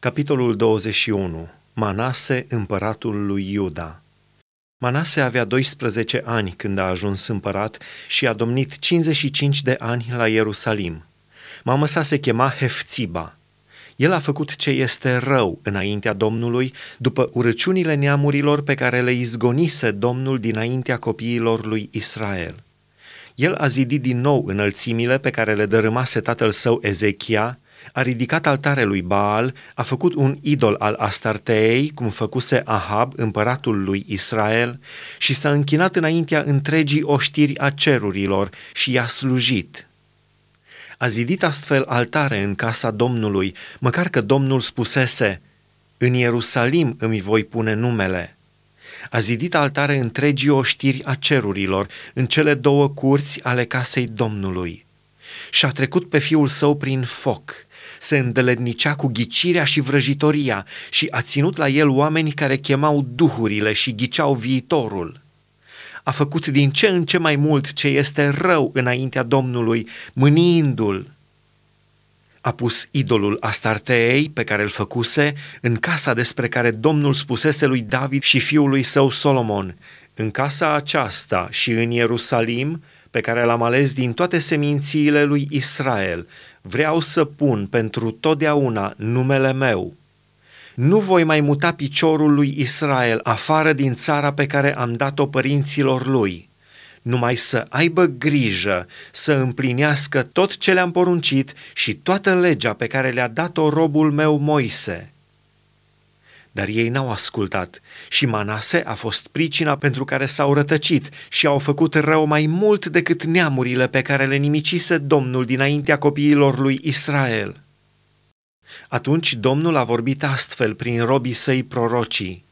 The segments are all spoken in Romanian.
Capitolul 21. Manase, împăratul lui Iuda. Manase avea 12 ani când a ajuns împărat și a domnit 55 de ani la Ierusalim. Mama sa se chema Hefțiba. El a făcut ce este rău înaintea Domnului, după urăciunile neamurilor pe care le izgonise Domnul dinaintea copiilor lui Israel. El a zidit din nou înălțimile pe care le dărâmase tatăl său Ezechia, a ridicat altare lui Baal, a făcut un idol al Astarteei, cum făcuse Ahab, împăratul lui Israel, și s-a închinat înaintea întregii oștiri a cerurilor și i-a slujit. A zidit astfel altare în casa Domnului, măcar că Domnul spusese, în Ierusalim îmi voi pune numele. A zidit altare întregii oștiri a cerurilor, în cele două curți ale casei Domnului. Și a trecut pe fiul său prin foc, se îndeletnicea cu ghicirea și vrăjitoria și a ținut la el oameni care chemau duhurile și ghiceau viitorul. A făcut din ce în ce mai mult ce este rău înaintea Domnului, mâniindu-l. A pus idolul Astarteei pe care îl făcuse în casa despre care Domnul spusese lui David și fiului său Solomon, în casa aceasta și în Ierusalim, pe care l-am ales din toate semințiile lui Israel, vreau să pun pentru totdeauna numele meu. Nu voi mai muta piciorul lui Israel afară din țara pe care am dat-o părinților lui, numai să aibă grijă să împlinească tot ce le-am poruncit și toată legea pe care le-a dat-o robul meu Moise. Dar ei n-au ascultat și Manase a fost pricina pentru care s-au rătăcit și au făcut rău mai mult decât neamurile pe care le nimicise Domnul dinaintea copiilor lui Israel. Atunci Domnul a vorbit astfel prin robii săi prorocii.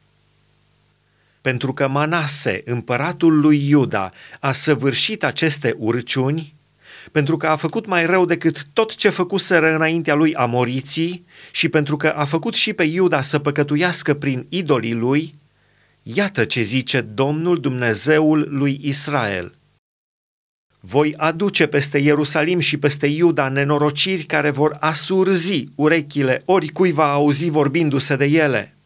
Pentru că Manase, împăratul lui Iuda, a săvârșit aceste urciuni, pentru că a făcut mai rău decât tot ce făcuseră înaintea lui amoriții și pentru că a făcut și pe Iuda să păcătuiască prin idolii lui, iată ce zice Domnul Dumnezeul lui Israel. Voi aduce peste Ierusalim și peste Iuda nenorociri care vor asurzi urechile oricui va auzi vorbindu-se de ele –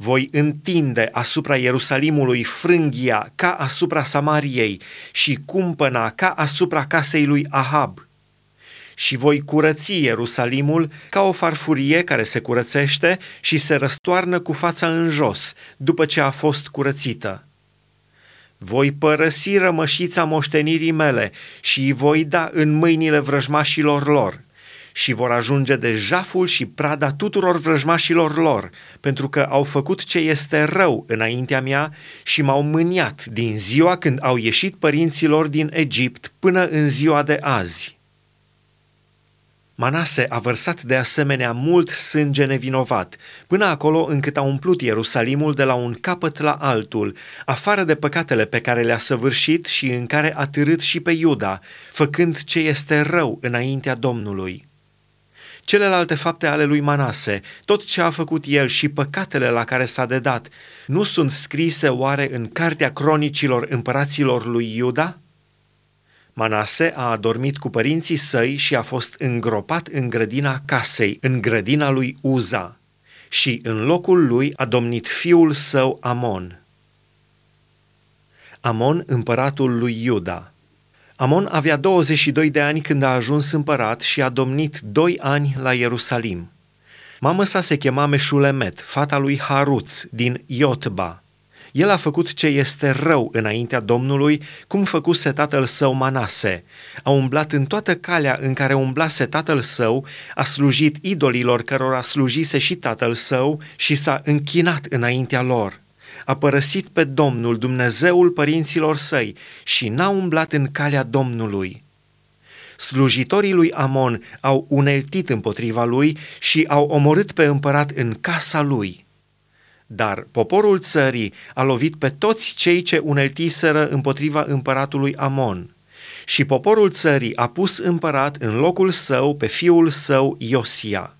voi întinde asupra Ierusalimului frânghia ca asupra Samariei și cumpăna ca asupra casei lui Ahab. Și voi curăți Ierusalimul ca o farfurie care se curățește și se răstoarnă cu fața în jos, după ce a fost curățită. Voi părăsi rămășița moștenirii mele și îi voi da în mâinile vrăjmașilor lor – și vor ajunge de jaful și prada tuturor vrăjmașilor lor, pentru că au făcut ce este rău înaintea mea și m-au mâniat din ziua când au ieșit părinților din Egipt până în ziua de azi. Manase a vărsat de asemenea mult sânge nevinovat, până acolo încât a umplut Ierusalimul de la un capăt la altul, afară de păcatele pe care le-a săvârșit și în care a târât și pe Iuda, făcând ce este rău înaintea Domnului celelalte fapte ale lui Manase, tot ce a făcut el și păcatele la care s-a dedat, nu sunt scrise oare în cartea cronicilor împăraților lui Iuda? Manase a adormit cu părinții săi și a fost îngropat în grădina casei, în grădina lui Uza, și în locul lui a domnit fiul său Amon. Amon, împăratul lui Iuda. Amon avea 22 de ani când a ajuns împărat și a domnit doi ani la Ierusalim. Mama sa se chema Meșulemet, fata lui Haruț din Iotba. El a făcut ce este rău înaintea Domnului, cum făcuse tatăl său Manase. A umblat în toată calea în care umblase tatăl său, a slujit idolilor cărora slujise și tatăl său și s-a închinat înaintea lor a părăsit pe Domnul, Dumnezeul părinților săi, și n-a umblat în calea Domnului. Slujitorii lui Amon au uneltit împotriva lui și au omorât pe împărat în casa lui. Dar poporul țării a lovit pe toți cei ce uneltiseră împotriva împăratului Amon. Și poporul țării a pus împărat în locul său pe fiul său Iosia.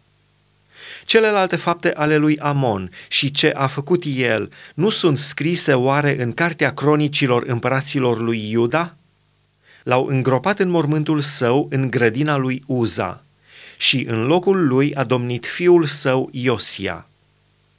Celelalte fapte ale lui Amon și ce a făcut el nu sunt scrise oare în cartea cronicilor împăraților lui Iuda? L-au îngropat în mormântul său în grădina lui Uza. și în locul lui a domnit fiul său Iosia.